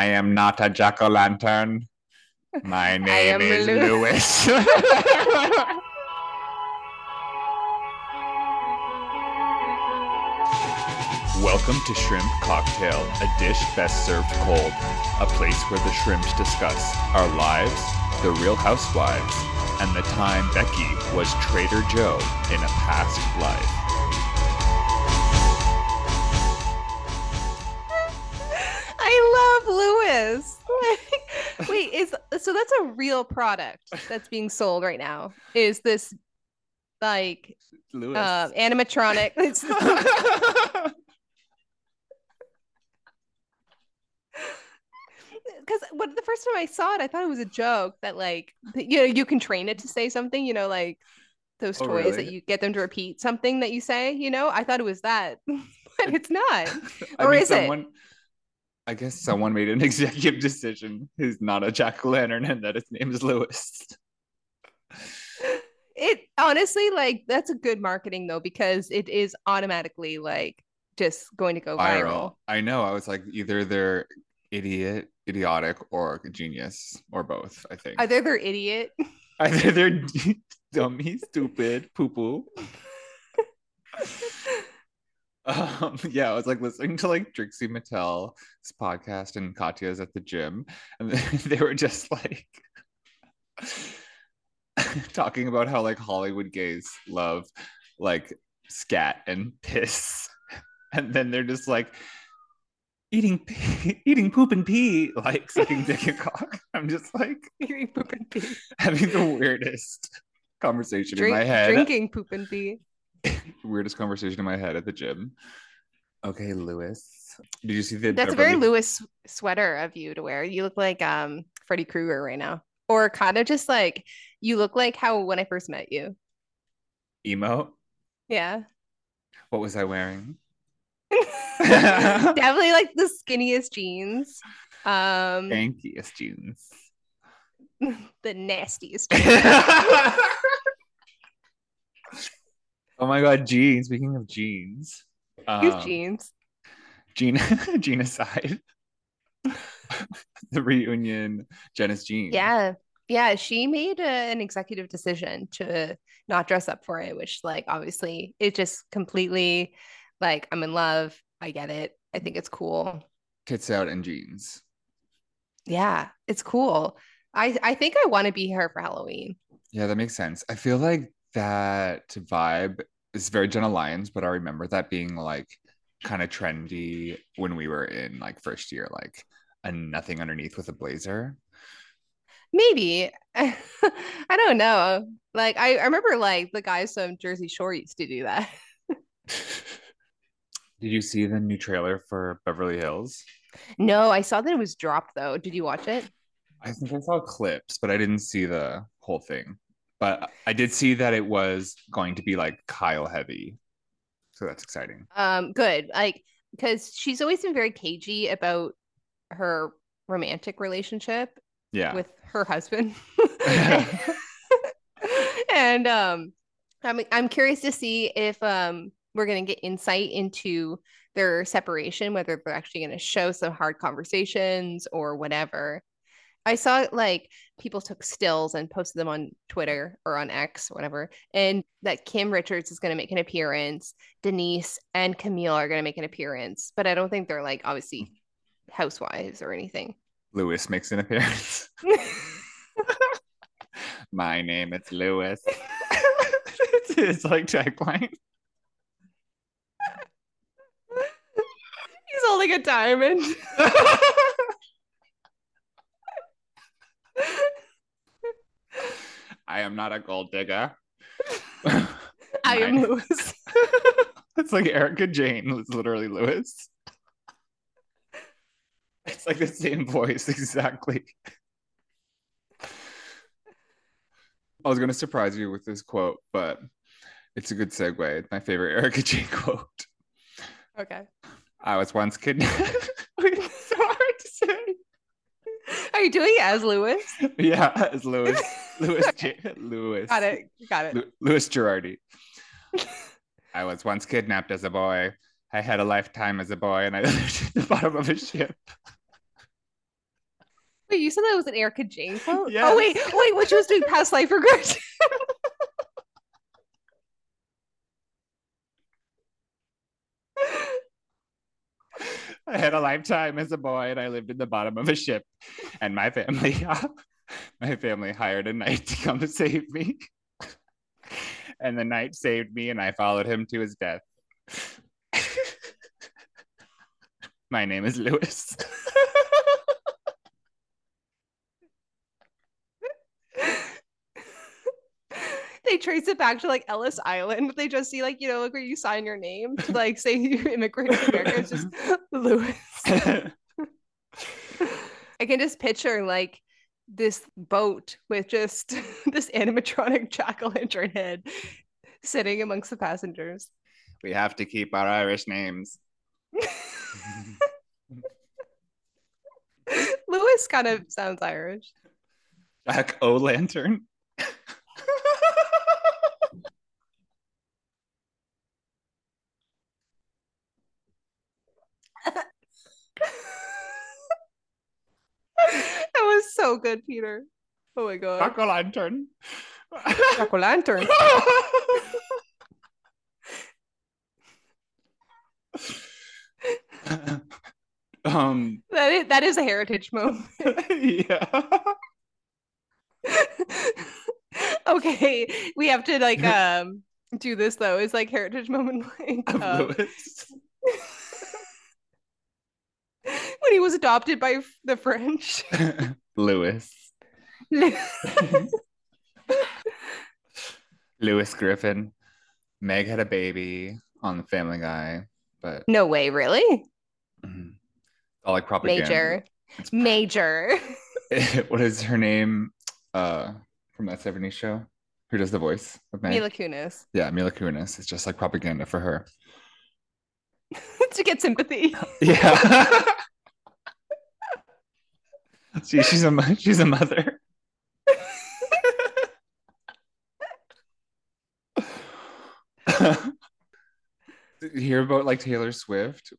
I am not a jack o' lantern. My name is Lou- Lewis. Welcome to Shrimp Cocktail, a dish best served cold. A place where the shrimps discuss our lives, the real housewives, and the time Becky was Trader Joe in a past life. Wait, is so that's a real product that's being sold right now. Is this like Lewis. um animatronic? It's because when the first time I saw it, I thought it was a joke that like you know you can train it to say something. You know, like those Oh, toys that you get them to repeat something that you say. You know, I thought it was that, but it's not. Or mean, is it? I guess someone made an executive decision who's not a jack o' lantern and that his name is Lewis. It honestly like that's a good marketing though because it is automatically like just going to go viral. Viral. I know. I was like, either they're idiot, idiotic, or genius, or both. I think Either they're idiot. either they're dummy, stupid, poo poo. Um, yeah, I was like listening to like Trixie Mattel's podcast and Katya's at the gym, and they were just like talking about how like Hollywood gays love like scat and piss, and then they're just like eating pee- eating poop and pee, like sucking dick and cock. I'm just like Eating poop and pee. having the weirdest conversation Drink, in my head drinking poop and pee. weirdest conversation in my head at the gym. Okay, Lewis. Did you see the That's a very Beverly- Lewis sweater of you to wear. You look like um Freddy Krueger right now. Or kind of just like you look like how when I first met you. emo? Yeah. What was I wearing? Definitely like the skinniest jeans. Um Yankees jeans. the nastiest. Oh my god, jeans. Speaking of jeans. Whose Um, jeans? Gina genocide. the reunion, Jenna's jeans. Yeah. Yeah, she made a, an executive decision to not dress up for it, which like obviously it just completely like I'm in love. I get it. I think it's cool. Tits out and jeans. Yeah, it's cool. I I think I want to be her for Halloween. Yeah, that makes sense. I feel like that vibe is very Jenna Lyons, but I remember that being like kind of trendy when we were in like first year, like a nothing underneath with a blazer. Maybe. I don't know. Like I, I remember like the guys from Jersey Shore used to do that. Did you see the new trailer for Beverly Hills? No, I saw that it was dropped though. Did you watch it? I think I saw clips, but I didn't see the whole thing. But I did see that it was going to be like Kyle heavy. So that's exciting. Um, good. Like because she's always been very cagey about her romantic relationship Yeah. with her husband. and um I'm I'm curious to see if um we're gonna get insight into their separation, whether they're actually gonna show some hard conversations or whatever. I saw like people took stills and posted them on Twitter or on X or whatever, and that Kim Richards is going to make an appearance. Denise and Camille are going to make an appearance, but I don't think they're like obviously hmm. housewives or anything. Lewis makes an appearance. My name is Lewis. it's, it's like tagline. He's holding a diamond. I am not a gold digger. I am Lewis. it's like Erika Jayne was literally Lewis. It's like the same voice exactly. I was gonna surprise you with this quote, but it's a good segue. It's my favorite Erika Jayne quote. Okay. I was once kidnapped. it's so hard to say. Are you doing it as Lewis? Yeah, as Lewis. Lewis. J- Lewis. Got it. Got it. Lu- Louis Girardi. I was once kidnapped as a boy. I had a lifetime as a boy, and I lived at the bottom of a ship. Wait, you said that was an Erika Jayne quote? Yes. Oh wait, wait, what she was doing past life regression. I had a lifetime as a boy and I lived in the bottom of a ship and my family my family hired a knight to come save me. And the knight saved me and I followed him to his death. my name is Lewis. they trace it back to like Ellis Island. They just see like, you know, like where you sign your name to like say you immigrated to America. It's just Lewis. I can just picture like this boat with just this animatronic jack o' lantern head sitting amongst the passengers. we have to keep our Irish names. Lewis kind of sounds Irish. Jack O' Lantern. that was so good, Peter. Oh my god. Jack O' Lantern. Jack o' lantern. um That is, that is a heritage moment. yeah okay, we have to like um do this though. It's like heritage moment like um. When he was adopted by the French. Lewis. Lewis Griffin. Meg had a baby on the Family Guy, but no way, really? mhm. all like propaganda. Major, It's- major. what is her name? Uh, from that 70s show? Who does the voice of Meg? Mila Kunis yeah, Mila Kunis. It's just like propaganda for her. to get sympathy. Yeah. See, she's a she's a mother. Did you hear about like Taylor Swift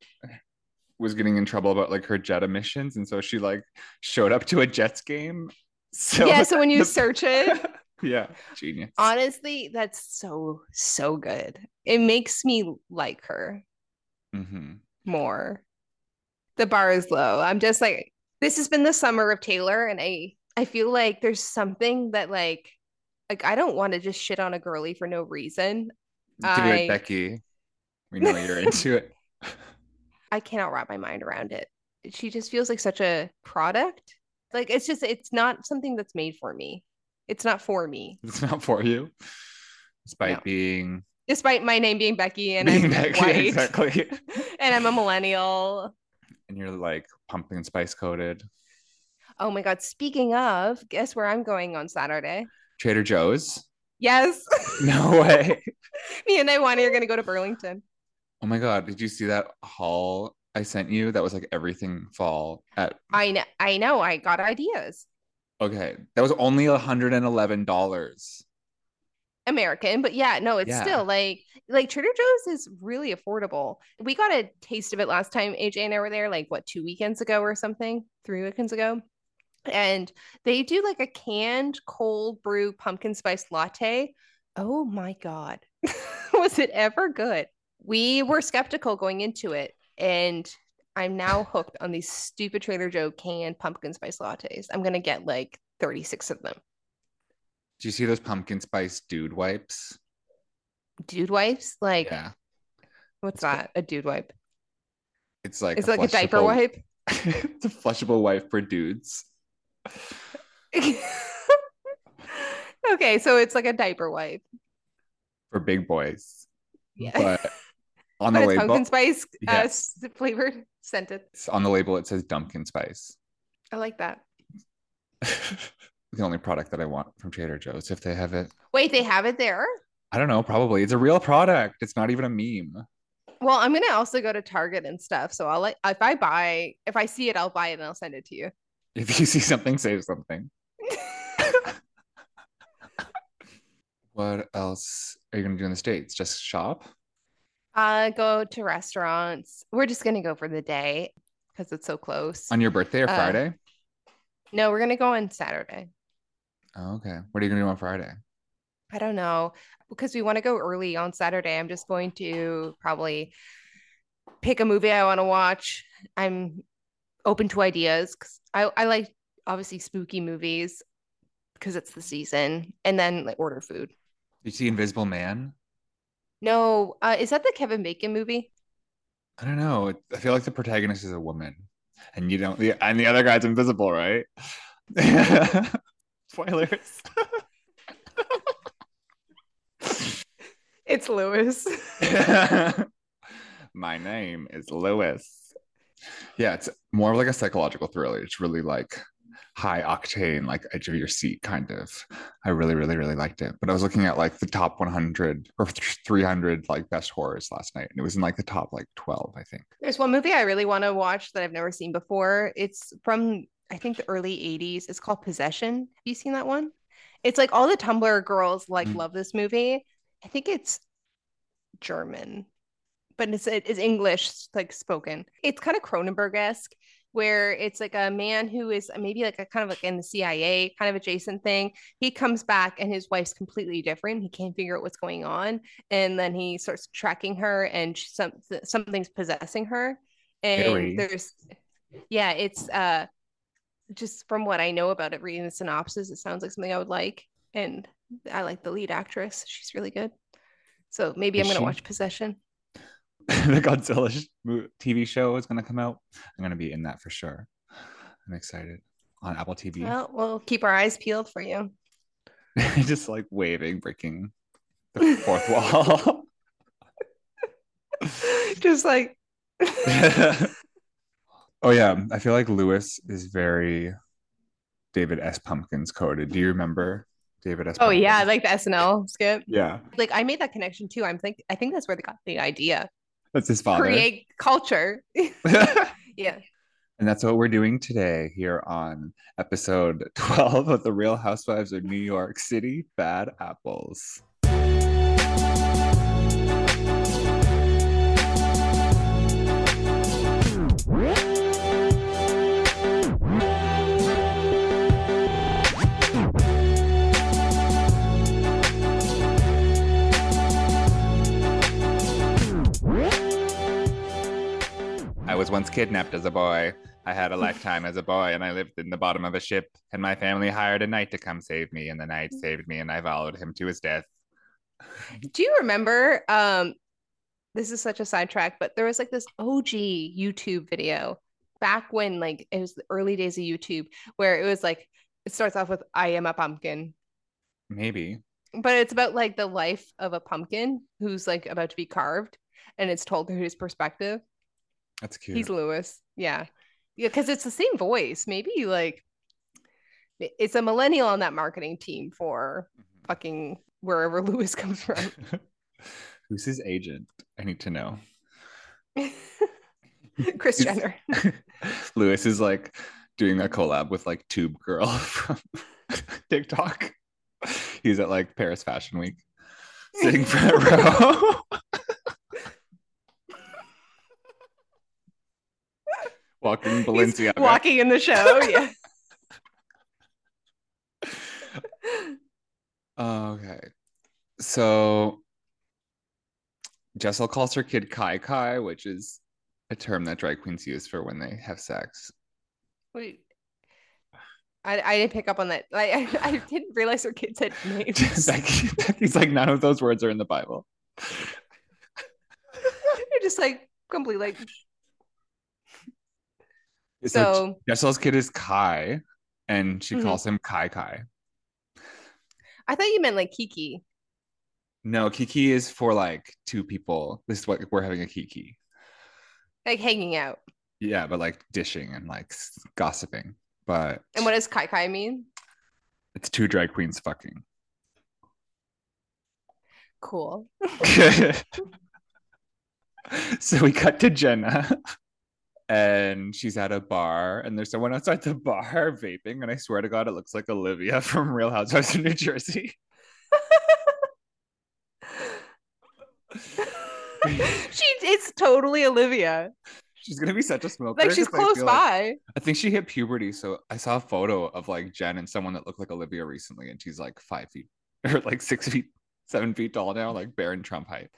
was getting in trouble about like her jet emissions, and so she like showed up to a Jets game. So yeah, so when you the- search it, yeah, genius. honestly, that's so so good. It makes me like her Mhm. more. The bar is low. I'm just like this has been the summer of Taylor and I I feel like there's something that like like I don't want to just shit on a girly for no reason. Do I- it, Becky. We know you're into it. I cannot wrap my mind around it. She just feels like such a product. Like it's just it's not something that's made for me. It's not for me. It's not for you, despite No. being Despite my name being Becky and being I'm Becky, white exactly. and I'm a millennial. And you're like pumpkin spice coated. Oh my god, speaking of, guess where I'm going on Saturday? Trader Joe's? Yes. No way. Me and Iwani are going to go to Burlington. Oh my god, did you see that haul I sent you? That was like everything fall at I know, I know, I got ideas. okay. That was only $111. American, but yeah, no, it's Yeah. still like like Trader Joe's is really affordable. We got a taste of it last time AJ and I were there, like what two weekends ago or something, three weekends ago. And they do like a canned cold brew pumpkin spice latte. Oh my god. Was it ever good? We were skeptical going into it, and I'm now hooked on these stupid Trader Joe canned pumpkin spice lattes. I'm gonna get like 36 of them. Do you see those pumpkin spice dude wipes? Dude wipes? Like Yeah. What's that? A dude wipe? It's like It's like a diaper wipe. it's a flushable wipe for dudes. okay, so it's like a diaper wipe. For big boys. Yeah. But on the But it's label pumpkin spice uh, flavored scented. on the label it says Dumpkin Spice. I like that. The only product that I want from Trader Joe's if they have it. Wait, they have it there? I don't know, probably. It's a real product. It's not even a meme. Well, I'm gonna also go to Target and stuff. So I'll like if I buy if I see it, I'll buy it and I'll send it to you. If you see something, say something. What else are you gonna do in the States? Just shop? uh go to restaurants. We're just gonna go for the day because it's so close. On your birthday or Uh, Friday? No, we're gonna go on Saturday. Oh, okay. What are you gonna do on Friday? I don't know because we want to go early on Saturday. I'm just going to probably pick a movie I want to watch. I'm open to ideas because I, I like obviously spooky movies because it's the season, and then like order food. Did you see Invisible Man? No, uh, is that the Kevin Bacon movie? I don't know. I feel like the protagonist is a woman, and you don't. And the other guy's invisible, right? Spoilers. It's Lewis. My name is Lewis. Yeah, it's more of like a psychological thriller. It's really like high octane, like edge of your seat kind of. I really, really, really liked it. But I was looking at like the top 100 or 300 like best horrors last night, and it was in like the top like 12, I think. There's one movie I really want to watch that I've never seen before. It's from I think the early 80s. It's called Possession. Have you seen that one? It's like all the Tumblr girls like Mm. love this movie. I think it's German, but it's it's English like spoken. It's kind of Cronenberg-esque where it's like a man who is maybe like a kind of like in the CIA kind of adjacent thing. He comes back and his wife's completely different. He can't figure out what's going on, and then he starts tracking her, and she- some something's possessing her. And Scary. there's yeah, it's uh just from what I know about it, reading the synopsis, it sounds like something I would like, and I like the lead actress. She's really good. So maybe Is I'm gonna she? watch Possession. the Godzilla TV show is going to come out. I'm going to be in that for sure. I'm excited on Apple TV. Well, we'll keep our eyes peeled for you. Just like waving, breaking the fourth wall. just like oh yeah, I feel like Lewis is very David S. Pumpkins coded. Do you remember David S. oh yeah, like the SNL skit. yeah, Like I made that connection too. I'm think I think that's where they got the idea. that's his father. Create culture. yeah. And that's what we're doing today here on episode 12 of The Real Housewives of New York City Bad Apples. Kidnapped as a boy. I had a lifetime as a boy, and I lived in the bottom of a ship. And my family hired a knight to come save me, and the knight saved me, and I followed him to his death. Do you remember? Um, this is such a sidetrack, but there was like this OG YouTube video back when like it was the early days of YouTube where it was like it starts off with I am a pumpkin, Maybe. but it's about like the life of a pumpkin who's like about to be carved, and it's told through his perspective. That's cute. He's Lewis. Yeah. Yeah, because it's the same voice. Maybe like it's a millennial on that marketing team for mm-hmm. fucking wherever Lewis comes from. Who's his agent? I need to know. Kris Jenner. Lewis is like doing a collab with like Tube Girl from TikTok. He's at like Paris Fashion Week, sitting front row. Walking He's Balenciaga. walking in the show. Yeah. Okay. So Jessel calls her kid Kai Kai, which is a term that drag queens use for when they have sex. Wait. I, I didn't pick up on that. I, I, I didn't realize her kids had names. Becky, Becky's like, none of those words are in the Bible. You're just like complete like So, Jessel's kid is Kai, and she Mhm. calls him Kai Kai. I thought you meant like Kiki. No, Kiki is for like two people. This is what we're having a Kiki. Like hanging out. Yeah, but like dishing and like gossiping. But And what does Kai Kai mean? it's two drag queens fucking. Cool. so we cut to Jenna and she's at a bar and there's someone outside the bar vaping and I swear to God it looks like Olivia from Real Housewives of New Jersey. she it's totally Olivia. She's gonna be such a smoker. Like she's 'cause I close like- by. I think she hit puberty. So I saw a photo of like Jen and someone that looked like Olivia recently, and she's like five feet or like six feet, seven feet tall now, like Barron Trump height.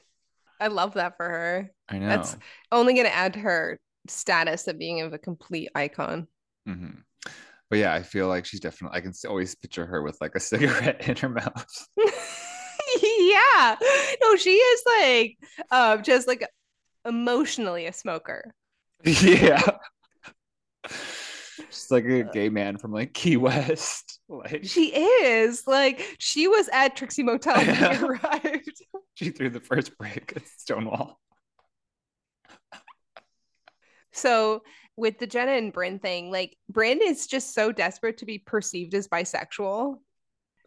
I love that for her. I know. That's- Only gonna add to her status of being of a complete icon. hmm But yeah, I feel like she's definitely. I can always picture her with like a cigarette in her mouth. yeah. No, she is like um just like emotionally a smoker. yeah. She's like a gay man from like Key West. Like She is like she was at Trixie Motel when Yeah. we arrived. she threw the first brick at Stonewall. So with the Jenna and Brynn thing, like Brynn is just so desperate to be perceived as bisexual.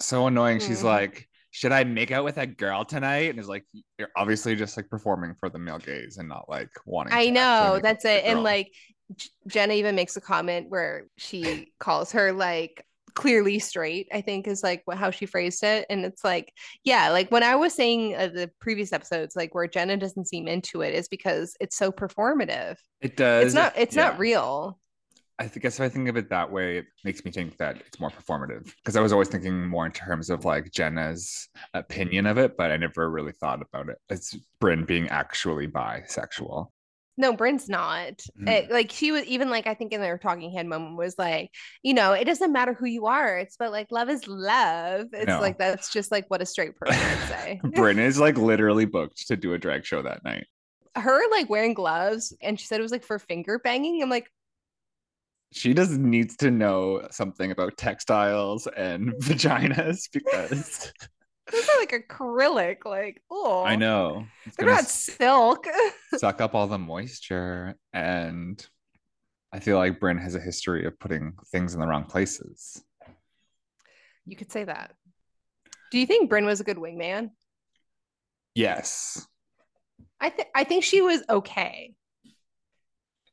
So annoying. She's Mhm. like, should I make out with a girl tonight? And is like, you're obviously just like performing for the male gaze and not like wanting. I know that's it. And like Jenna even makes a comment where she calls her like clearly straight, I think is like what, how she phrased it. And it's like, yeah, like when I was saying uh, the previous episodes, like where Jenna doesn't seem into it is because it's so performative. it does. It's not, it's yeah. not real. I guess if I think of it that way, it makes me think that it's more performative because I was always thinking more in terms of like Jenna's opinion of it, but I never really thought about it as Brynn being actually bisexual. No, Brynn's not. Mhm. It- like she was even like I think in their talking head moment was like, you know, it doesn't matter who you are. It's but like love is love. It's know. like that's just like what a straight person would say. Brynn is like literally booked to do a drag show that night. Her like wearing gloves and she said it was like for finger banging. I'm like, She just needs to know something about textiles and vaginas because those are like acrylic. Like, oh, I know it's They're not silk. suck up all the moisture and I feel like Brynn has a history of putting things in the wrong places. you could say that. Do you think Brynn was a good wingman? Yes. I think I think she was okay.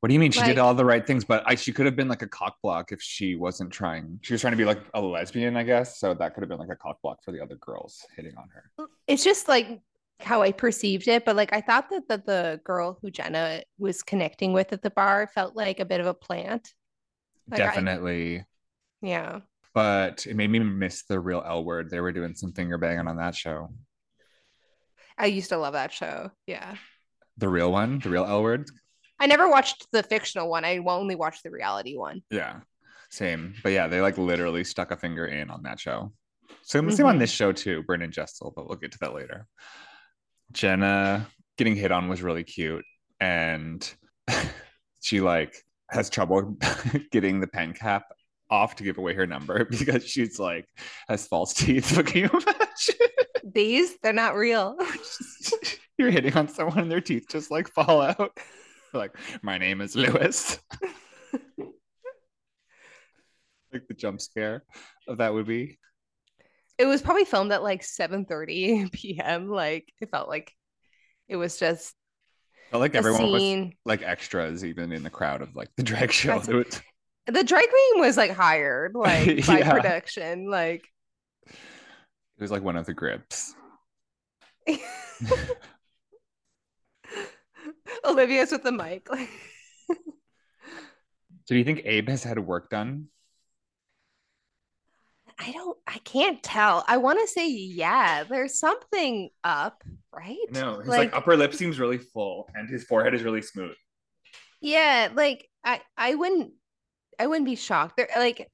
What do you mean? She did all the right things, but I, she could have been like a cock block if she wasn't trying. She was trying to be like a lesbian, I guess. So that could have been like a cock block for the other girls hitting on her. Mm, it's just like how I perceived it, but like I thought that the, the girl who Jenna was connecting with at the bar felt like a bit of a plant. Like, I- Definitely. yeah. But it made me miss the real L word. They were doing some finger banging on that show. I used to love that show. Yeah. The real one, the real L word. I never watched the fictional one. I only watched the reality one. Yeah, same. But yeah, they like literally stuck a finger in on that show. So I'm same on Mhm. this show too, Brynn and Jessel, but we'll get to that later. Jenna getting hit on was really cute, and she like has trouble getting the pen cap off to give away her number because she's like has false teeth. But can you imagine? These, they're not real. You're hitting on someone and their teeth just like fall out. Like, my name is Lewis. like the jump scare of that would be. it was probably filmed at like 7:30 p.m. Like it felt like it was just Felt like a everyone was like extras, even in the crowd of like the drag show. Was, The drag queen was like hired like by Yeah. production. Like it was like one of the grips. Olivia's with the mic. So do you think Abe has had work done? I don't I can't tell. I want to say yeah, there's something up, right? No, his Like- like upper lip seems really full and his forehead is really smooth. Yeah, like I I wouldn't I wouldn't be shocked. There like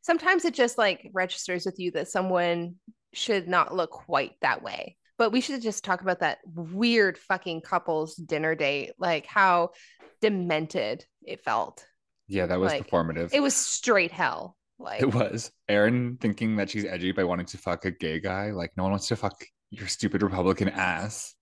sometimes it just like registers with you that someone should not look quite that way. But we should just talk about that weird fucking couple's dinner date, like how demented it felt. Yeah, that was Like, performative. It was straight hell. Like It was. Erin thinking that she's edgy by wanting to fuck a gay guy. Like, no one wants to fuck your stupid Republican ass.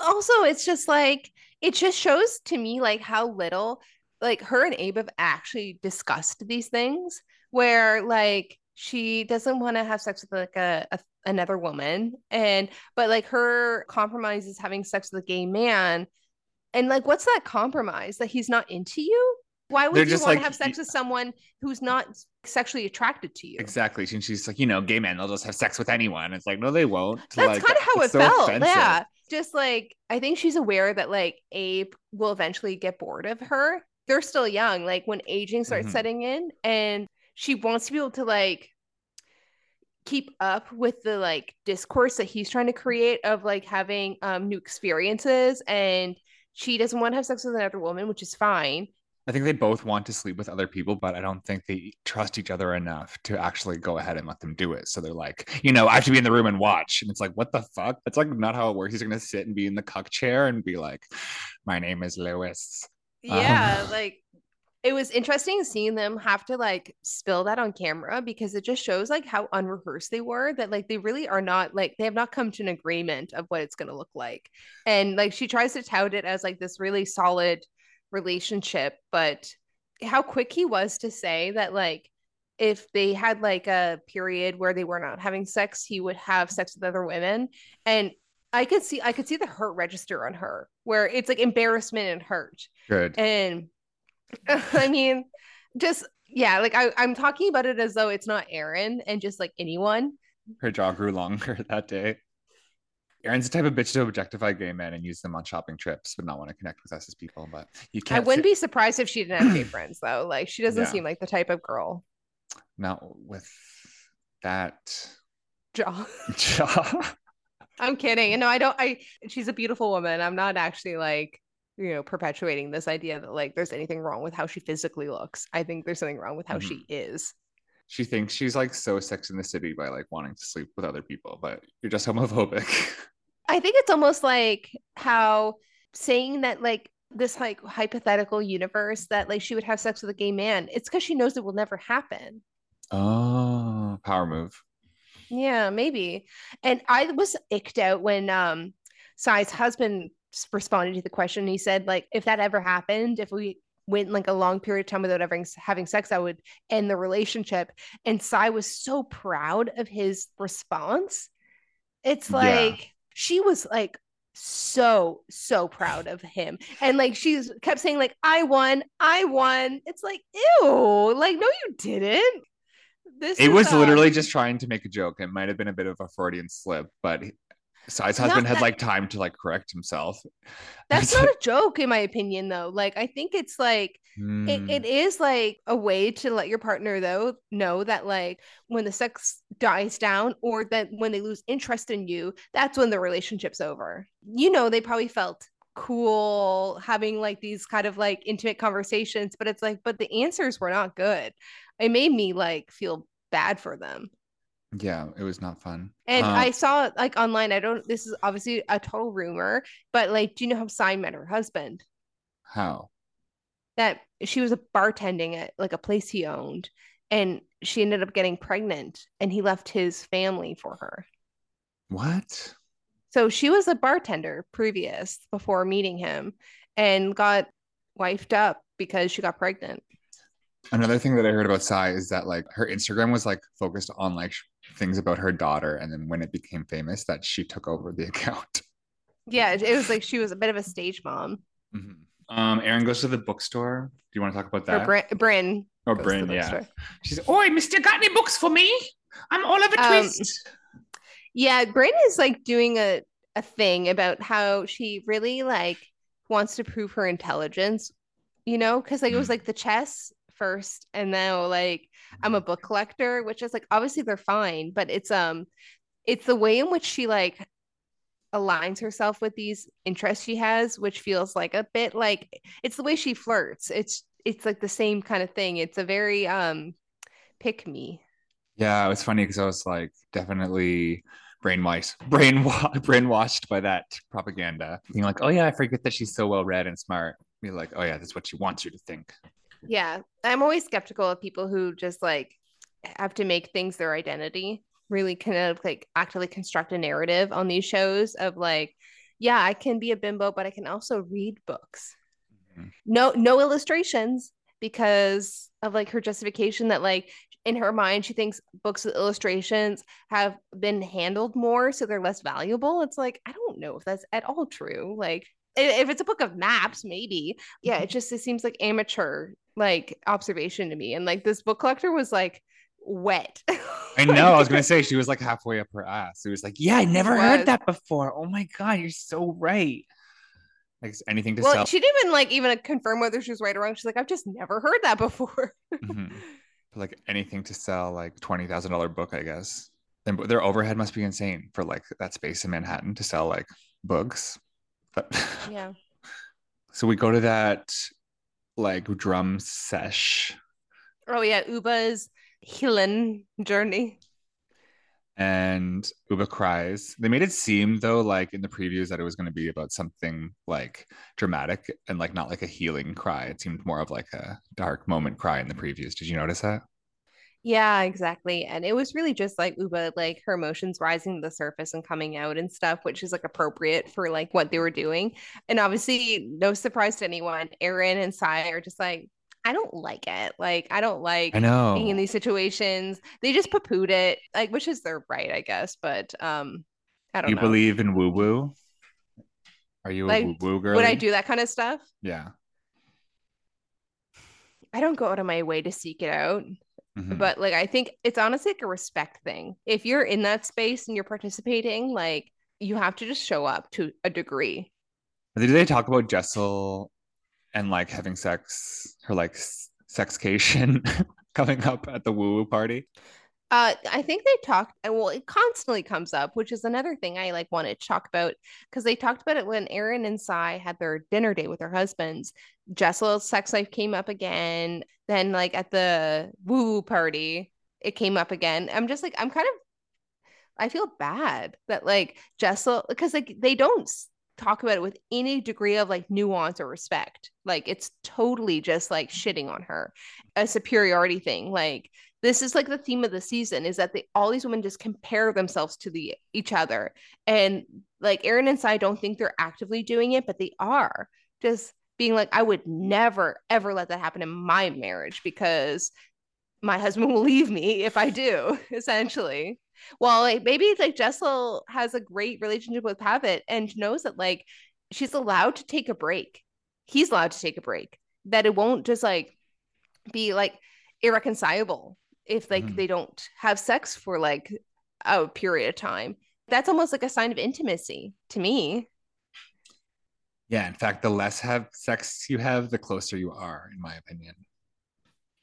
also it's just like it just shows to me like how little like her and Abe have actually discussed these things where like she doesn't want to have sex with like a, a another woman and but like her compromise is having sex with a gay man and like what's that compromise that he's not into you why would They're you want like- to have sex with someone who's not sexually attracted to you Exactly. And she's like, you know, gay men, they'll just have sex with anyone. It's like, no, they won't. That's Like, kind of how it so felt. offensive. Yeah. just like I think she's aware that like Abe will eventually get bored of her. They're still young, like when aging starts Mhm. setting in, and she wants to be able to like keep up with the like discourse that he's trying to create of like having um new experiences and she doesn't want to have sex with another woman which is fine I think they both want to sleep with other people, but I don't think they trust each other enough to actually go ahead and let them do it. So they're like, you know, I have to be in the room and watch. And it's like, what the fuck? That's like not how it works. He's gonna sit and be in the cuck chair and be like, my name is Lewis. yeah Um, like it was interesting seeing them have to like spill that on camera because it just shows like how unrehearsed they were that like they really are not like they have not come to an agreement of what it's going to look like. And like she tries to tout it as like this really solid relationship but how quick he was to say that like if they had like a period where they were not having sex he would have sex with other women. And i could see i could see the hurt register on her where it's like embarrassment and hurt. Good. and I mean, just yeah, like I, I'm talking about it as though it's not Erin and just like anyone. Her jaw grew longer that day. Erin's the type of bitch to objectify gay men and use them on shopping trips, but not want to connect with us as people. But you can't. I wouldn't be surprised if she didn't have gay friends though. Like she doesn't Yeah. seem like the type of girl. not with that Jaw. jaw. I'm kidding. No, I don't I she's a beautiful woman. I'm not actually like, you know, perpetuating this idea that like there's anything wrong with how she physically looks. I think there's something wrong with how she is. she thinks she's like so sex in the city by like wanting to sleep with other people, but you're just homophobic. I think it's almost like how saying that like this like hypothetical universe that like she would have sex with a gay man, it's because she knows it will never happen. oh, power move. Yeah, maybe. And I was icked out when um Sai's husband s- responded to the question. He said, like, if that ever happened, if we went like a long period of time without ever having sex, that would end the relationship. And Sai was so proud of his response. It's Yeah. like she was like so so proud of him and like she's kept saying like i won i won it's like ew like no you didn't this It was literally um, just trying to make a joke. It might have been a bit of a Freudian slip, but Sai's Not husband had that- like time to like correct himself. That's not a joke, in my opinion, though. Like, I think it's like it, hmm, it is like a way to let your partner though know that like when the sex dies down or that when they lose interest in you, that's when the relationship's over. You know, they probably felt cool having like these kind of like intimate conversations, but it's like, but the answers were not good. It made me like feel bad for them. Yeah, it was not fun. And Uh, I saw like online, I don't, this is obviously a total rumor, but like, do you know how Sai met her husband? how? That she was a bartending at like a place he owned and she ended up getting pregnant and he left his family for her. What? So she was a bartender previous before meeting him and got wifed up because she got pregnant. Another thing that I heard about Sai is that like her Instagram was like focused on like things about her daughter, and then when it became famous, that she took over the account. Yeah, it was like she was a bit of a stage mom. Mhm. Um, Erin goes to the bookstore. Do you want to talk about Or that? Brynn, Brynn. or goes Brynn, yeah. bookstore. She's, Oi, mister, got any books for me? I'm all Oliver Um, Twist. Yeah, Brynn is like doing a a thing about how she really like wants to prove her intelligence, you know, because like it was Mm. like the chess first, and now like I'm a book collector, which is like obviously they're fine, but it's um it's the way in which she like aligns herself with these interests she has, which feels like a bit like it's the way she flirts. It's it's like the same kind of thing. It's a very um pick me. Yeah, it was funny because I was like definitely brainwashed, brainwa- brainwashed by that propaganda. Being like, oh yeah, I forget that she's so well read and smart. Be like, oh yeah, that's what she wants you to think. Yeah, I'm always skeptical of people who just like have to make things their identity, really kind of like actively construct a narrative on these shows of like, yeah, I can be a bimbo, but I can also read books. Mhm. No, no illustrations because of like her justification that like in her mind she thinks books with illustrations have been handled more so they're less valuable it's like i don't know if that's at all true like if it's a book of maps maybe yeah it just it seems like amateur like observation to me and like this book collector was like wet. I know. I was gonna say she was like halfway up her ass. It was like, yeah, I never was. heard that before. Oh my god, you're so right. Like anything to well, sell. she didn't even like even confirm whether she was right or wrong. She's like, I've just never heard that before. Mhm. Like anything to sell like twenty thousand dollar book, I guess. Then their overhead must be insane for like that space in Manhattan to sell like books. But yeah. so we go to that like drum sesh Oh yeah, Ubah's healing journey. and Ubah cries. They made it seem though, like in the previews, that it was going to be about something like dramatic and like not like a healing cry. It seemed more of like a dark moment cry in the previews. Did you notice that? Yeah, exactly. And it was really just like Ubah, like her emotions rising to the surface and coming out and stuff, which is like appropriate for like what they were doing. And obviously, no surprise to anyone, Erin and Sai are just like, I don't like it. Like, I don't like I know. being in these situations. They just poo-pooed it, like, which is their right, I guess. But um, I don't you know. believe in woo woo? Are you a woo woo girl? Would I do that kind of stuff? Yeah. I don't go out of my way to seek it out. Mhm. but like i think it's honestly like a respect thing if you're in that space and you're participating like you have to just show up to a degree Did they talk about Jessel and like having sex, her like sexcation coming up at the woo woo party? Uh i think they talked and well it constantly comes up which is another thing i like wanted to talk about because they talked about it when erin and Sai had their dinner date with their husbands jessel's sex life came up again then like at the woo party it came up again i'm just like i'm kind of I feel bad that like Jessel because like they don't talk about it with any degree of like nuance or respect. Like it's totally just like shitting on her, a superiority thing. Like this is like the theme of the season is that they all these women just compare themselves to the each other, and like Erin and Sai don't think they're actively doing it, but they are just being like, I would never ever let that happen in my marriage because my husband will leave me if I do, essentially. Well, like maybe like Jessel has a great relationship with Pavit and knows that like she's allowed to take a break. He's allowed to take a break. That it won't just like be like irreconcilable if like Mhm. they don't have sex for like a period of time. That's almost like a sign of intimacy to me. Yeah, in fact, the less have sex you have, the closer you are, in my opinion.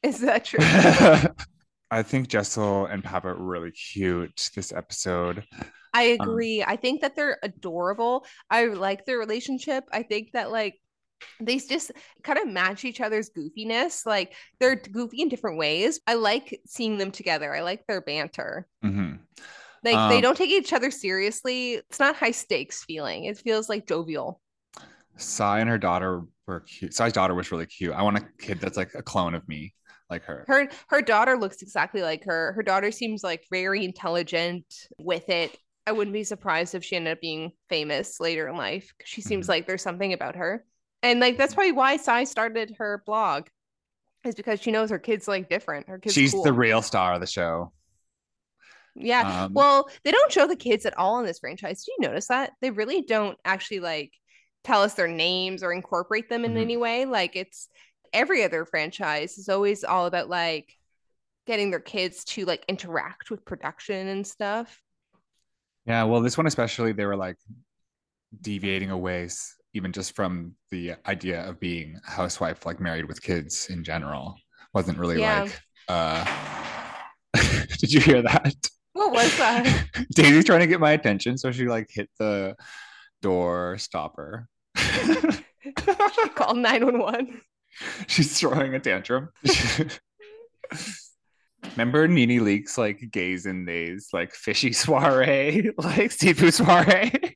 Is that true? I think Jessel and Papa are really cute this episode. I Um, agree. I think that they're adorable. I like their relationship. I think that like they just kind of match each other's goofiness. Like they're goofy in different ways. I like seeing them together. I like their banter. Mhm. Like they Um, don't take each other seriously. It's not high stakes feeling. It feels like jovial. Sai and her daughter were cute. Sai's daughter was really cute. I want a kid that's like a clone of me, like her. Her her daughter looks exactly like her. Her daughter seems like very intelligent with it. I wouldn't be surprised if she ended up being famous later in life. She seems Mhm. like there's something about her. And like that's probably why Sai started her blog. Is because she knows her kid's like different. Her kid's She's cool. the real star of the show. Yeah. Um, well, they don't show the kids at all in this franchise. Do you notice that? They really don't actually like tell us their names or incorporate them in Mhm. any way. Like it's every other franchise is always all about like getting their kids to like interact with production and stuff. Yeah, well, this one especially, they were like deviating away, even just from the idea of being a housewife, like married with kids in general. Wasn't really Yeah. like, uh, did you hear that? What was that? Daisy's trying to get my attention, so she like hit the door stopper. Call 911. She's throwing a tantrum. Remember NeNe Leakes like gays and days, like fishy soiree, like seafood soiree?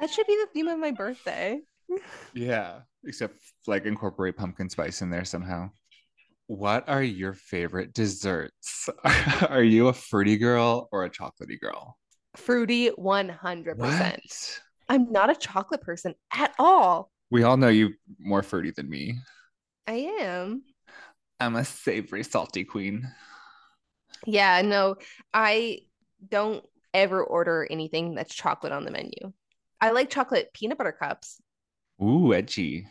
That should be the theme of my birthday. Yeah, except like incorporate pumpkin spice in there somehow. What are your favorite desserts? are you a fruity girl or a chocolatey girl? Fruity 100%. What? I'm not a chocolate person at all. We all know you more fruity than me. I am. I'm a savory, salty queen. Yeah, no, I don't ever order anything that's chocolate on the menu. I like chocolate peanut butter cups. Ooh, edgy.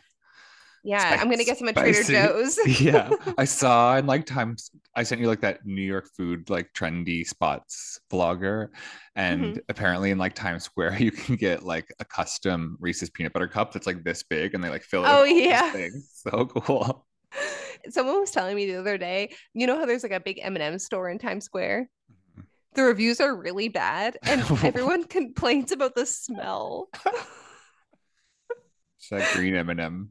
Yeah, Spice- I'm gonna get some at Trader. Joe's. yeah, I saw in like Times. I sent you like that New York food like trendy spots vlogger, and Mhm. apparently in like Times Square you can get like a custom Reese's peanut butter cup that's like this big, and they like fill it. Oh, yeah. so cool. Someone was telling me the other day, you know how there's like a big M&M store in Times Square? The reviews are really bad and everyone complains about the smell. It's that green M and m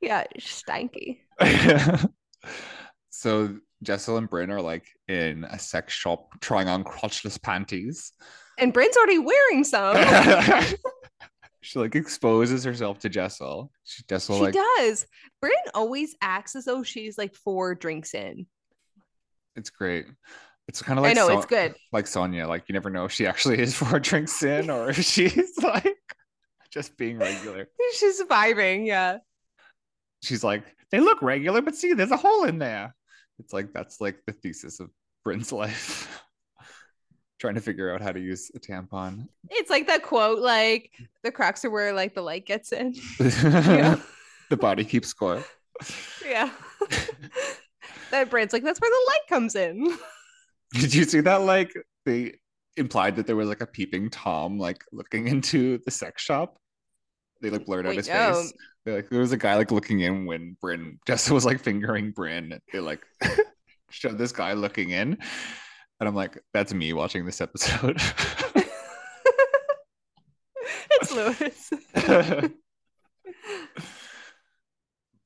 Yeah, it's stanky. so Jessel and Brynn are like in a sex shop trying on crotchless panties. And Brynn's already wearing some. she like exposes herself to Jessel. She, Jessel she like does. Brynn always acts as though she's like four drinks in. it's great. It's kind of like I know So- it's good. like Sonja. Like you never know if she actually is four drinks in or if she's like just being regular. She's vibing, yeah. She's like, they look regular, but see, there's a hole in there. It's like that's like the thesis of Brynn's life. Trying to figure out how to use a tampon. It's like that quote, like the cracks are where like the light gets in. Yeah. the body keeps score. Yeah. that Brynn's like, that's where the light comes in. Did you see that? Like they implied that there was like a peeping tom like looking into the sex shop. They like blurred out Wait, his no. face. They're like there was a guy like looking in when Brynn Jessica was like fingering Brynn. They like showed this guy looking in. And I'm like, that's me watching this episode. it's Lewis.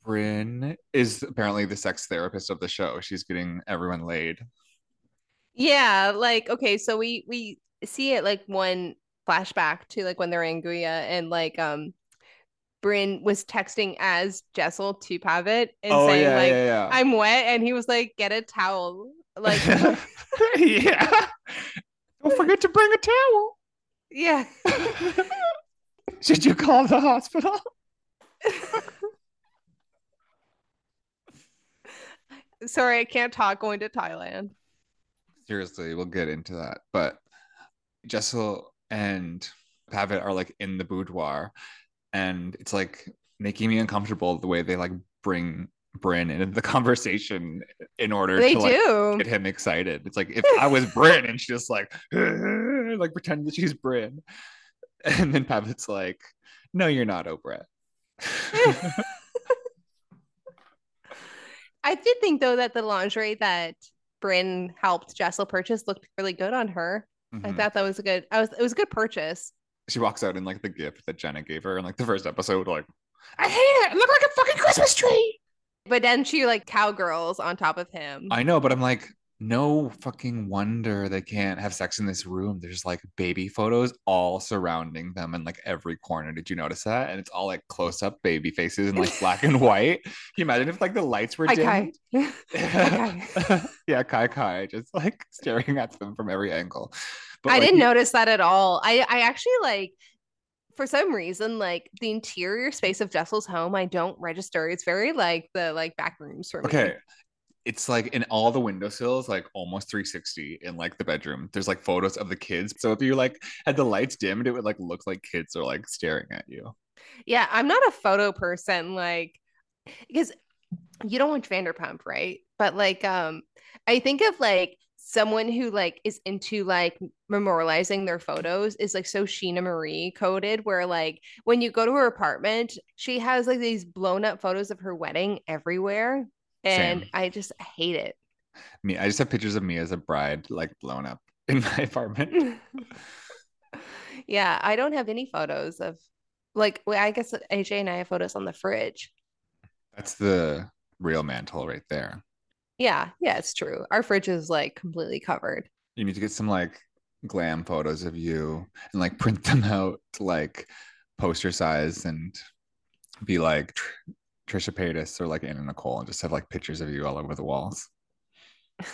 Brynn is apparently the sex therapist of the show. She's getting everyone laid. Yeah, like okay, so we we see it like one flashback to like when they're in Guya and like um Brynn was texting as Jessel to Pavit and oh saying yeah, like yeah, yeah. I'm wet and he was like get a towel. Like yeah. Don't forget to bring a towel. yeah. Should you call the hospital? Sorry, I can't talk going to Thailand. Seriously, we'll get into that. But Jessel and Pavit are like in the boudoir, and it's like making me uncomfortable the way they like bring Brynn into the conversation in order They to like get him excited. It's like if I was Brynn and she's just like like pretend that she's Brynn. And then Pavit's like, no, you're not Oprah. I did think though that the lingerie that Brynn helped Jessel purchase looked really good on her. I Mhm. thought that was a good. I was. It was a good purchase. She walks out in like the gift that Jenna gave her in like the first episode, like, I hate it. It looked like a fucking Christmas tree. But then she like cowgirls on top of him. I know, but I'm like, no fucking wonder they can't have sex in this room. There's like baby photos all surrounding them in like every corner. Did you notice that? And it's all like close up baby faces and like black and white. Can you imagine if like the lights were dimmed? Kai. Kai. yeah, Kai Kai just like staring at them from every angle. But I like, didn't notice that at all. I I actually like for some reason like the interior space of Jessel's home. I don't register. It's very like the like back rooms for me. Okay. It's like in all the windowsills, like almost 360 in like the bedroom. There's like photos of the kids. So if you like had the lights dimmed, it would like look like kids are like staring at you. Yeah, I'm not a photo person. Like because you don't watch Vanderpump, right? But like um I think of like someone who like is into like memorializing their photos is like so Scheana Marie coded where like when you go to her apartment, she has like these blown up photos of her wedding everywhere. And Same. I just hate it. Me, I just have pictures of me as a bride, like blown up in my apartment. yeah, I don't have any photos of like well, I guess AJ and I have photos on the fridge. That's the real mantle right there. Yeah, yeah, it's true. Our fridge is like completely covered. You need to get some like glam photos of you and like print them out like poster size and be like Trisha Paytas or like Anna Nicole and just have like pictures of you all over the walls.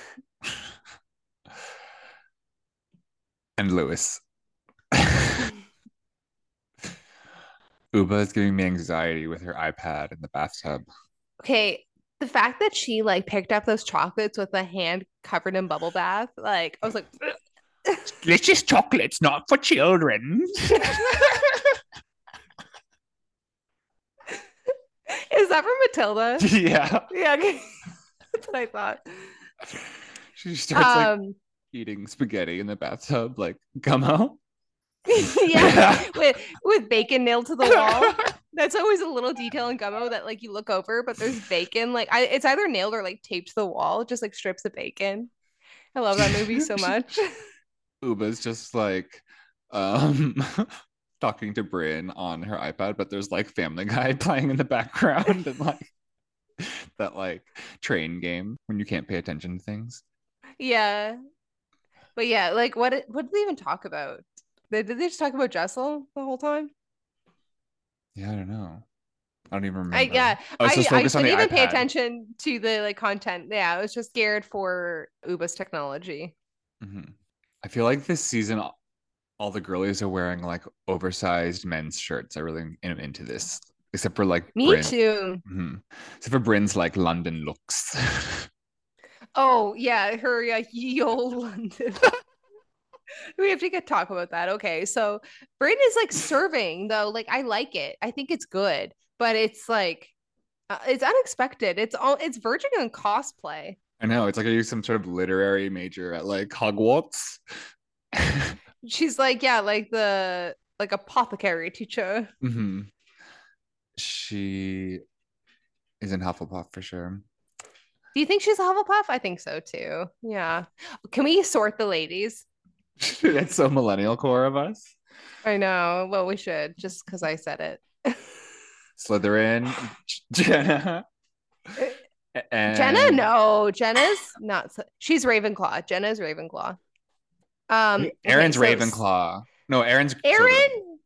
and Lewis. Ubah is giving me anxiety with her iPad in the bathtub. Okay, the fact that she like picked up those chocolates with a hand covered in bubble bath, like I was like, Delicious chocolates, not for children. is that from Matilda? yeah. yeah, okay. That's what I thought. She starts like Um, eating spaghetti in the bathtub, like gummo. yeah, with with bacon nailed to the wall. That's always a little detail in Gummo that like you look over, but there's bacon. Like I, it's either nailed or like taped to the wall, just like strips of bacon. I love that movie so much. Ubah's just like um talking to Bryn on her iPad, but there's like Family Guy playing in the background and like that like train game when you can't pay attention to things. yeah, but yeah, like what? What did they even talk about? Did, they just talk about Jessel the whole time? Yeah, I don't know. I don't even remember. I yeah, I was I, just I on didn't even pay attention to the like content. Yeah, I was just scared for Ubah's technology. Mhm. I feel like this season, all the girlies are wearing like oversized men's shirts. I really am into this, except for like Me Brynn. too. Mhm. Except for Brynn's like London looks. Oh yeah, her uh, ye old London. we have to get talk about that. Okay, so Brynn is like serving though. Like I like it. I think it's good, but it's like uh, it's unexpected. It's all it's verging on cosplay. I know it's like are you some sort of literary major at like Hogwarts? She's like yeah, like the like apothecary teacher. hmm She is in Hufflepuff for sure. Do you think she's a Hufflepuff? I think so too. Yeah. Can we sort the ladies? That's so millennial core of us. I know. Well, we should just because I said it. Slytherin, Jenna, and Jenna, no, Jenna's not. She's Ravenclaw. Jenna's Ravenclaw. Um, okay, Erin's so s- Ravenclaw. No, Erin's Erin. Slytherin.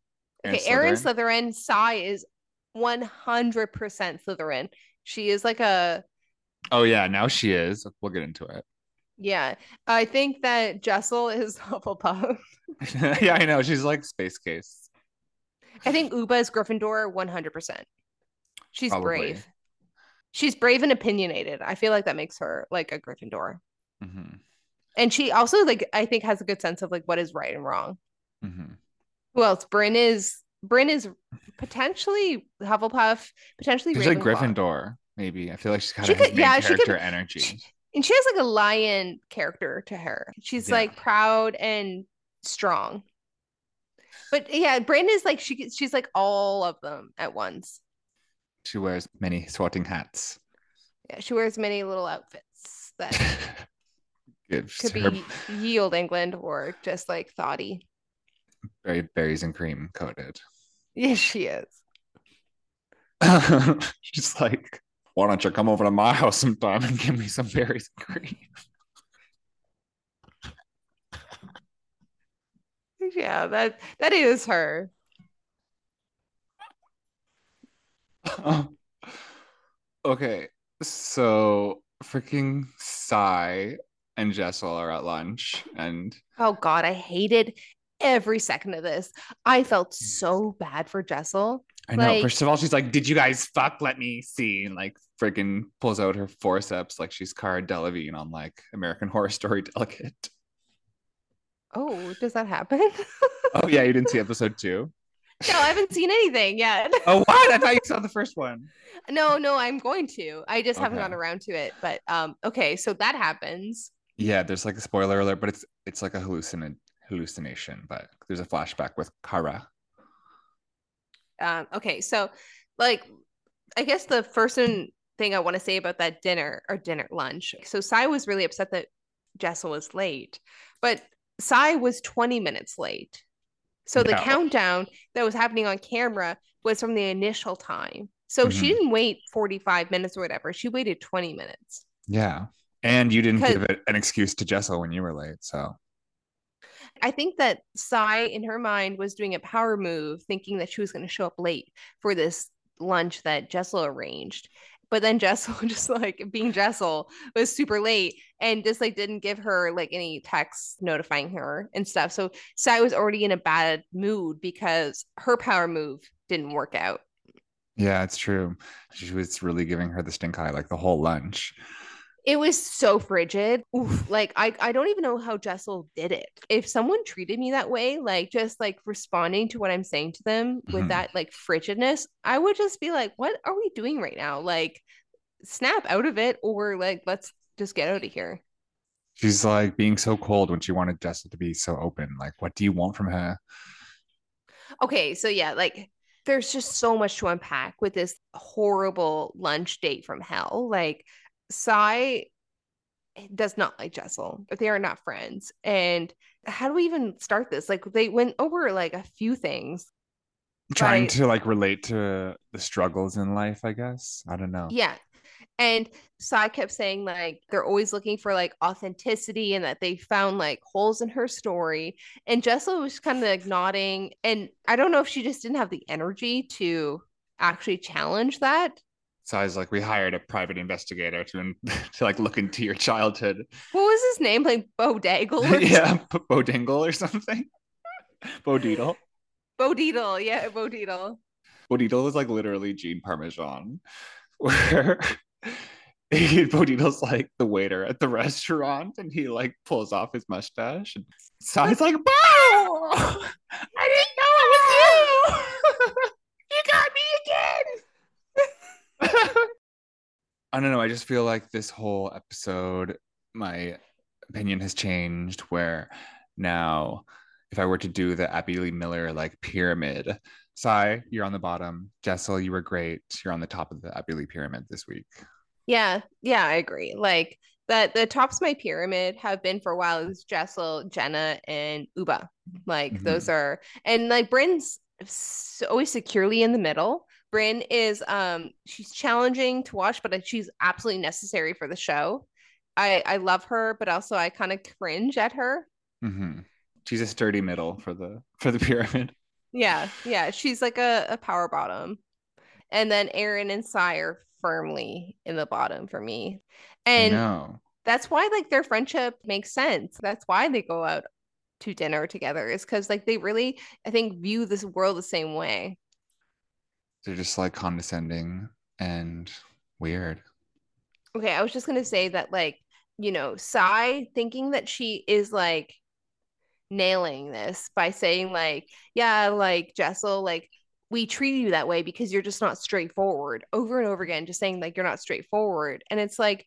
Okay, Erin Slytherin? Slytherin. Sai is one hundred percent Slytherin. She is like a Oh yeah, now she is. We'll get into it. yeah. I think that Jessel is Hufflepuff. yeah, I know. She's like space case. I think Ubah is Gryffindor one hundred percent. She's Probably. brave. She's brave and opinionated. I feel like that makes her like a Gryffindor. hmm And she also like I think has a good sense of like what is right and wrong. hmm Who else? Brynn is Brynn is potentially Hufflepuff, potentially She's like Gryffindor, maybe. I feel like she's kind She of could- yeah, she could- character energy. She- and she has like a lion character to her. She's Yeah. like proud and strong. But yeah, Brynn is like she she's like all of them at once. She wears many swatting hats. Yeah, she wears many little outfits that Gives could her be yield England or just like thoughty. very berries and cream coated. Yes, she is. She's like, why don't you come over to my house sometime and give me some berries and cream? Yeah, that that is her. okay, so freaking Sai and Jessel are at lunch, and Oh God, I hated every second of this. I felt so bad for Jessel. I know. Like- First of all, she's like, "Did you guys fuck? Let me see." And like, freaking pulls out her forceps like she's Cara Delevingne on like American Horror Story Delicate. Oh, does that happen? Oh yeah, you didn't see episode two. no, I haven't seen anything yet. Oh what? I thought you saw the first one. No, no, I'm going to. I just haven't Okay. gotten around to it. But um, okay, so that happens. Yeah, there's like a spoiler alert, but it's it's like a hallucin hallucination. But there's a flashback with Cara. Um, okay, so like I guess the first thing I want to say about that dinner or dinner lunch. So Sai was really upset that Jessel was late, but Sai was 20 minutes late. So the No. countdown that was happening on camera was from the initial time. So she Mhm. didn't wait 45 minutes or whatever. She waited 20 minutes. Yeah, and you didn't give it an excuse to Jessel when you were late. So I think that Sai, in her mind, was doing a power move, thinking that she was going to show up late for this lunch that Jessel arranged. But then Jessel, just like being Jessel, was super late and just like didn't give her like any text notifying her and stuff. So Sai was already in a bad mood because her power move didn't work out. yeah, it's true. She was really giving her the stink eye like the whole lunch. It was so frigid. Oof, like I, I don't even know how Jessel did it. If someone treated me that way, like just like responding to what I'm saying to them with Mhm. that like frigidness, I would just be like, what are we doing right now? Like snap out of it or like let's just get out of here. She's like being so cold when she wanted Jessel to be so open. Like, what do you want from her? Okay, so yeah, like there's just so much to unpack with this horrible lunch date from hell. Like, Sai does not like Jessel. But they are not friends. And how do we even start this? Like, they went over like a few things. Trying Right. to like relate to the struggles in life, I guess. I don't know. Yeah. And so I kept saying like they're always looking for like authenticity and that they found like holes in her story. And Jessel was kind of like nodding. And I don't know if she just didn't have the energy to actually challenge that. So I was like, we hired a private investigator to to like look into your childhood. What was his name? Like Bo Daggle? Or yeah, Bo Dingle or something. Bo Deedle. Bo Deedle. Yeah, Bo Deedle. Bo Deedle is like literally Gene Parmesan, where he, Bo Deedle's like the waiter at the restaurant, and he like pulls off his mustache, and Sai's like, "Bo, I didn't know it was you got me again." I don't know. I just feel like this whole episode, my opinion has changed. Where now, if I were to do the Abby Lee Miller like pyramid, Sai, you're on the bottom. Jessel, you were great. You're on the top of the Abby Lee pyramid this week. Yeah, yeah, I agree. Like that the tops of my pyramid have been for a while is Jessel, Jenna, and Ubah. Like Mhm. those are and like Brynn's always securely in the middle. Brynn is um she's challenging to watch, but she's absolutely necessary for the show. I I love her, but also I kind of cringe at her. Mhm. She's a sturdy middle for the for the pyramid. Yeah, yeah, she's like a, a power bottom. And then Erin and Sai are firmly in the bottom for me. And that's why like their friendship makes sense. That's why they go out to dinner together is because like they really, I think, view this world the same way. They're just like condescending and weird. Okay, I was just gonna say that like, you know, Sai thinking that she is like nailing this by saying like, yeah, like Jessel, like we treat you that way because you're just not straightforward over and over again, just saying like you're not straightforward. And it's like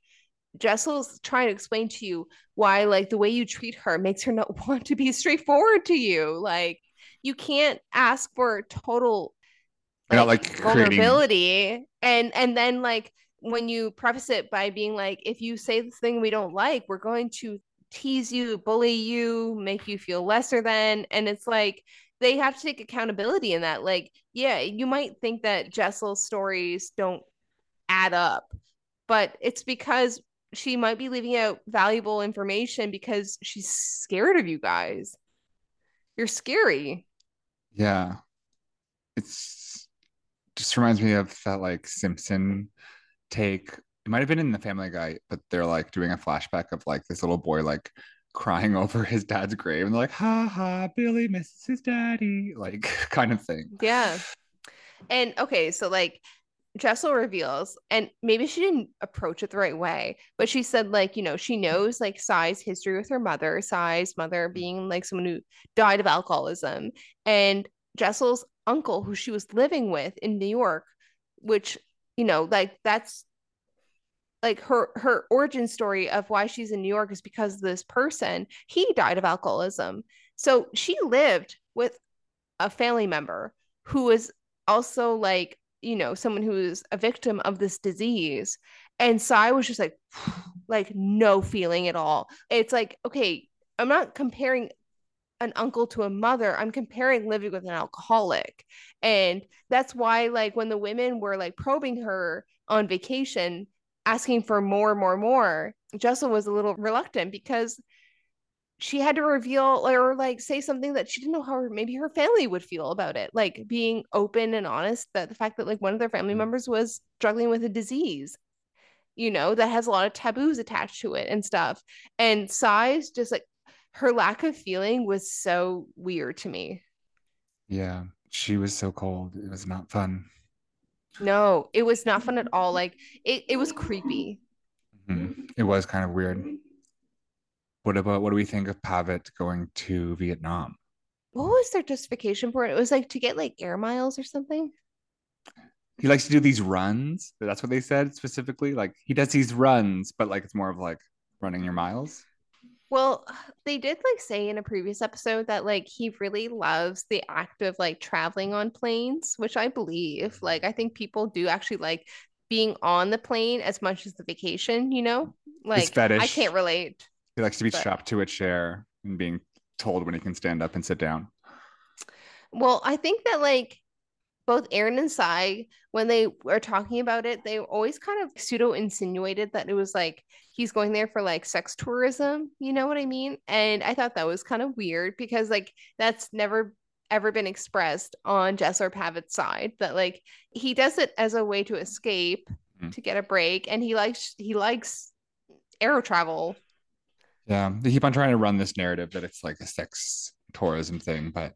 Jessel's trying to explain to you why like the way you treat her makes her not want to be straightforward to you. Like you can't ask for total You're not, like, creating- vulnerability. And and then like when you preface it by being like if you say this thing we don't like we're going to tease you bully you make you feel lesser than and it's like they have to take accountability in that. Like yeah you might think that jessel's stories don't add up but it's because she might be leaving out valuable information because she's scared of you guys. You're scary. Yeah. It's just reminds me of that like Simpson take. It might have been in the Family Guy, but they're like doing a flashback of like this little boy like crying over his dad's grave and they're like, ha ha, Billy misses his daddy, like kind of thing. Yeah. And okay, so like Jessel reveals, and maybe she didn't approach it the right way, but she said, like, you know, she knows like Sai's history with her mother, Sai's mother mm. being like someone who died of alcoholism, and Jessel's uncle, who she was living with in New York, which, you know, like that's like her her origin story of why she's in New York is because this person. He died of alcoholism. So she lived with a family member who is also like, you know, someone who is a victim of this disease. And Sai was just like, like no feeling at all. It's like, okay, I'm not comparing an uncle to a mother. I'm comparing living with an alcoholic. And that's why, like, when the women were like probing her on vacation, asking for more, more, more, Jessel was a little reluctant because she had to reveal or like say something that she didn't know how her, maybe her family would feel about it. Like being open and honest that the fact that like one of their family mm. members was struggling with a disease, you know, that has a lot of taboos attached to it and stuff. And Sai's just like her lack of feeling was so weird to me. Yeah. She was so cold. It was not fun. No, it was not fun at all. Like it, it was creepy. Mhm. It was kind of weird. What about what do we think of Pavit going to Vietnam? What was their justification for it? It was like to get like air miles or something. He likes to do these runs. That's what they said specifically. Like he does these runs, but like it's more of like running your miles. Well, they did like say in a previous episode that like he really loves the act of like traveling on planes, which I believe. Mm-hmm. Like I think people do actually like being on the plane as much as the vacation, you know? Like. I can't relate. He likes to be But- strapped to a chair and being told when he can stand up and sit down. Well, I think that like both Erin and Sai, when they were talking about it, they always kind of pseudo insinuated that it was like he's going there for like sex tourism. You know what I mean? And I thought that was kind of weird because like that's never ever been expressed on Jess or Pavit's side. That like he does it as a way to escape, Mhm. to get a break, and he likes he likes aero travel. Yeah, they keep on trying to run this narrative that it's like a sex tourism thing, but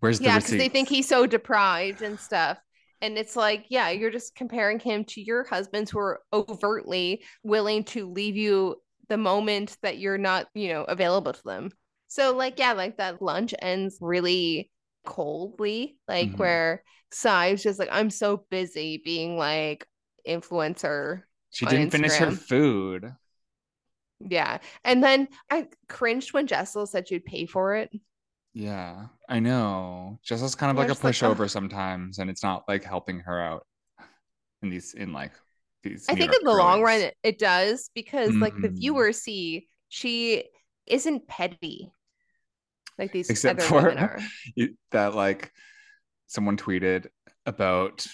where's the yeah because they think he's so deprived and stuff. And it's like yeah you're just comparing him to your husbands who are overtly willing to leave you the moment that you're not you know available to them. So like yeah like that lunch ends really coldly like Mhm. where Sai's just like i'm so busy being like influencer She didn't finish her food. yeah. And then i cringed when jessel said she'd pay for it. Yeah, I know. Jessel's kind of like a just like, pushover sometimes, and it's not like helping her out in these in like these. I New think York in the long run it, does because like the Mhm. viewers see she isn't petty like these Except for that like someone tweeted about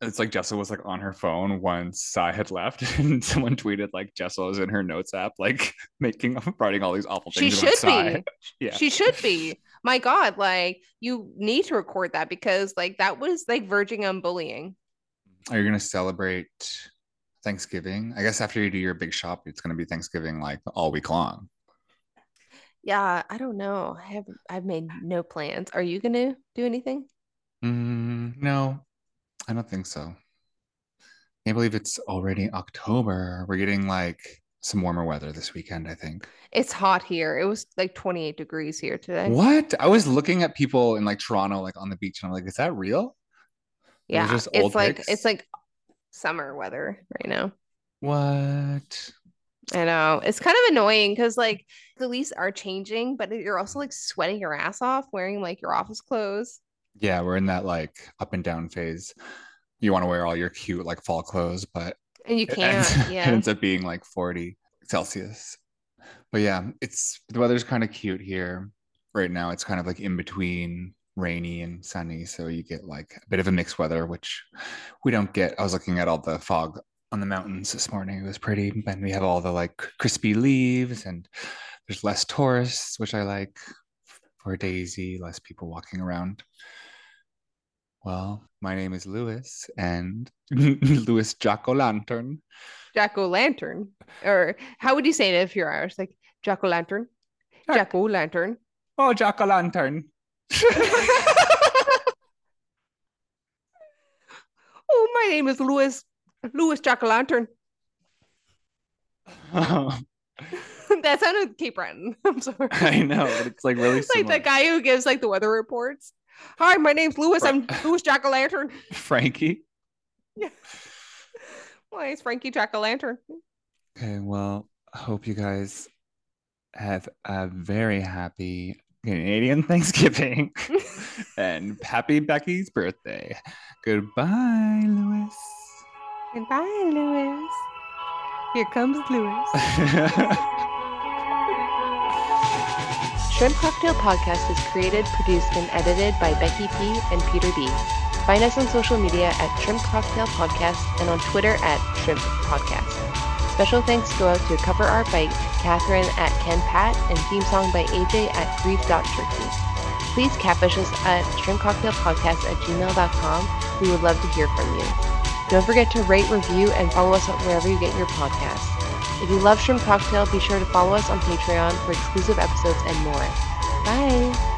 it's like Jessel was like on her phone once Sai had left, and someone tweeted like Jessel is in her notes app, like making writing all these awful She things about should be. Yeah. She should be. My God, like you need to record that because like that was like verging on bullying. Are you gonna celebrate Thanksgiving? I guess after you do your big shop, it's gonna be Thanksgiving like all week long. Yeah, I don't know. I have I've made no plans. Are you gonna do anything? Mm, no, I don't think so. Can't believe it's already October. We're getting like some warmer weather this weekend, I think. It's hot here. It was like 28 degrees here today. What? I was looking at people in like Toronto, like on the beach, and I'm like, is that real? It Yeah, old it's like pics? it's like summer weather right now. What? I know. It's kind of annoying because like the leaves are changing, but you're also like sweating your ass off wearing like your office clothes. Yeah, we're in that like up and down phase. You want to wear all your cute like fall clothes, but And you can't. ends, it ends up being like 40 Celsius. But yeah, it's the weather's kind of cute here right now. It's kind of like in between rainy and sunny, so you get like a bit of a mixed weather, which we don't get. I was looking at all the fog on the mountains this morning. It was pretty, and we have all the like crispy leaves, and there's less tourists, which I like for Daisy, less people walking around. Well, my name is Lewis, and Lewis Jack o' Lantern. Jack o' lantern. Or how would you say it if you're Irish? Like Jack o' lantern. Jack- o' lantern. Oh, Jack O'Lantern. oh, my name is Lewis. Lewis Jack o' lantern. that sounded Cape Breton. I'm sorry. I know, but it's like really like similar. the guy who gives like the weather reports. Hi, my name's Louis. I'm Right. Louis Jack o' lantern. Frankie. Yeah. Why is Frankie Jack o' lantern? Okay, well, I hope you guys have a very happy Canadian Thanksgiving and happy Becky's birthday. Goodbye, Lewis. Goodbye, Lewis. Here comes Louis. Shrimp Cocktail Podcast is created, produced, and edited by Becky P. and Peter B. Find us on social media at Shrimp Cocktail Podcast and on Twitter at Shrimp Podcast. Special thanks go out to Cover Art by Catherine at Ken Pat and theme song by AJ at Grief.Turkey. Please catfish us at shrimpcocktailpodcast at gmail.com. We would love to hear from you. Don't forget to rate, review, and follow us wherever you get your podcasts. If you love Shrimp Cocktail, be sure to follow us on Patreon for exclusive episodes and more. Bye!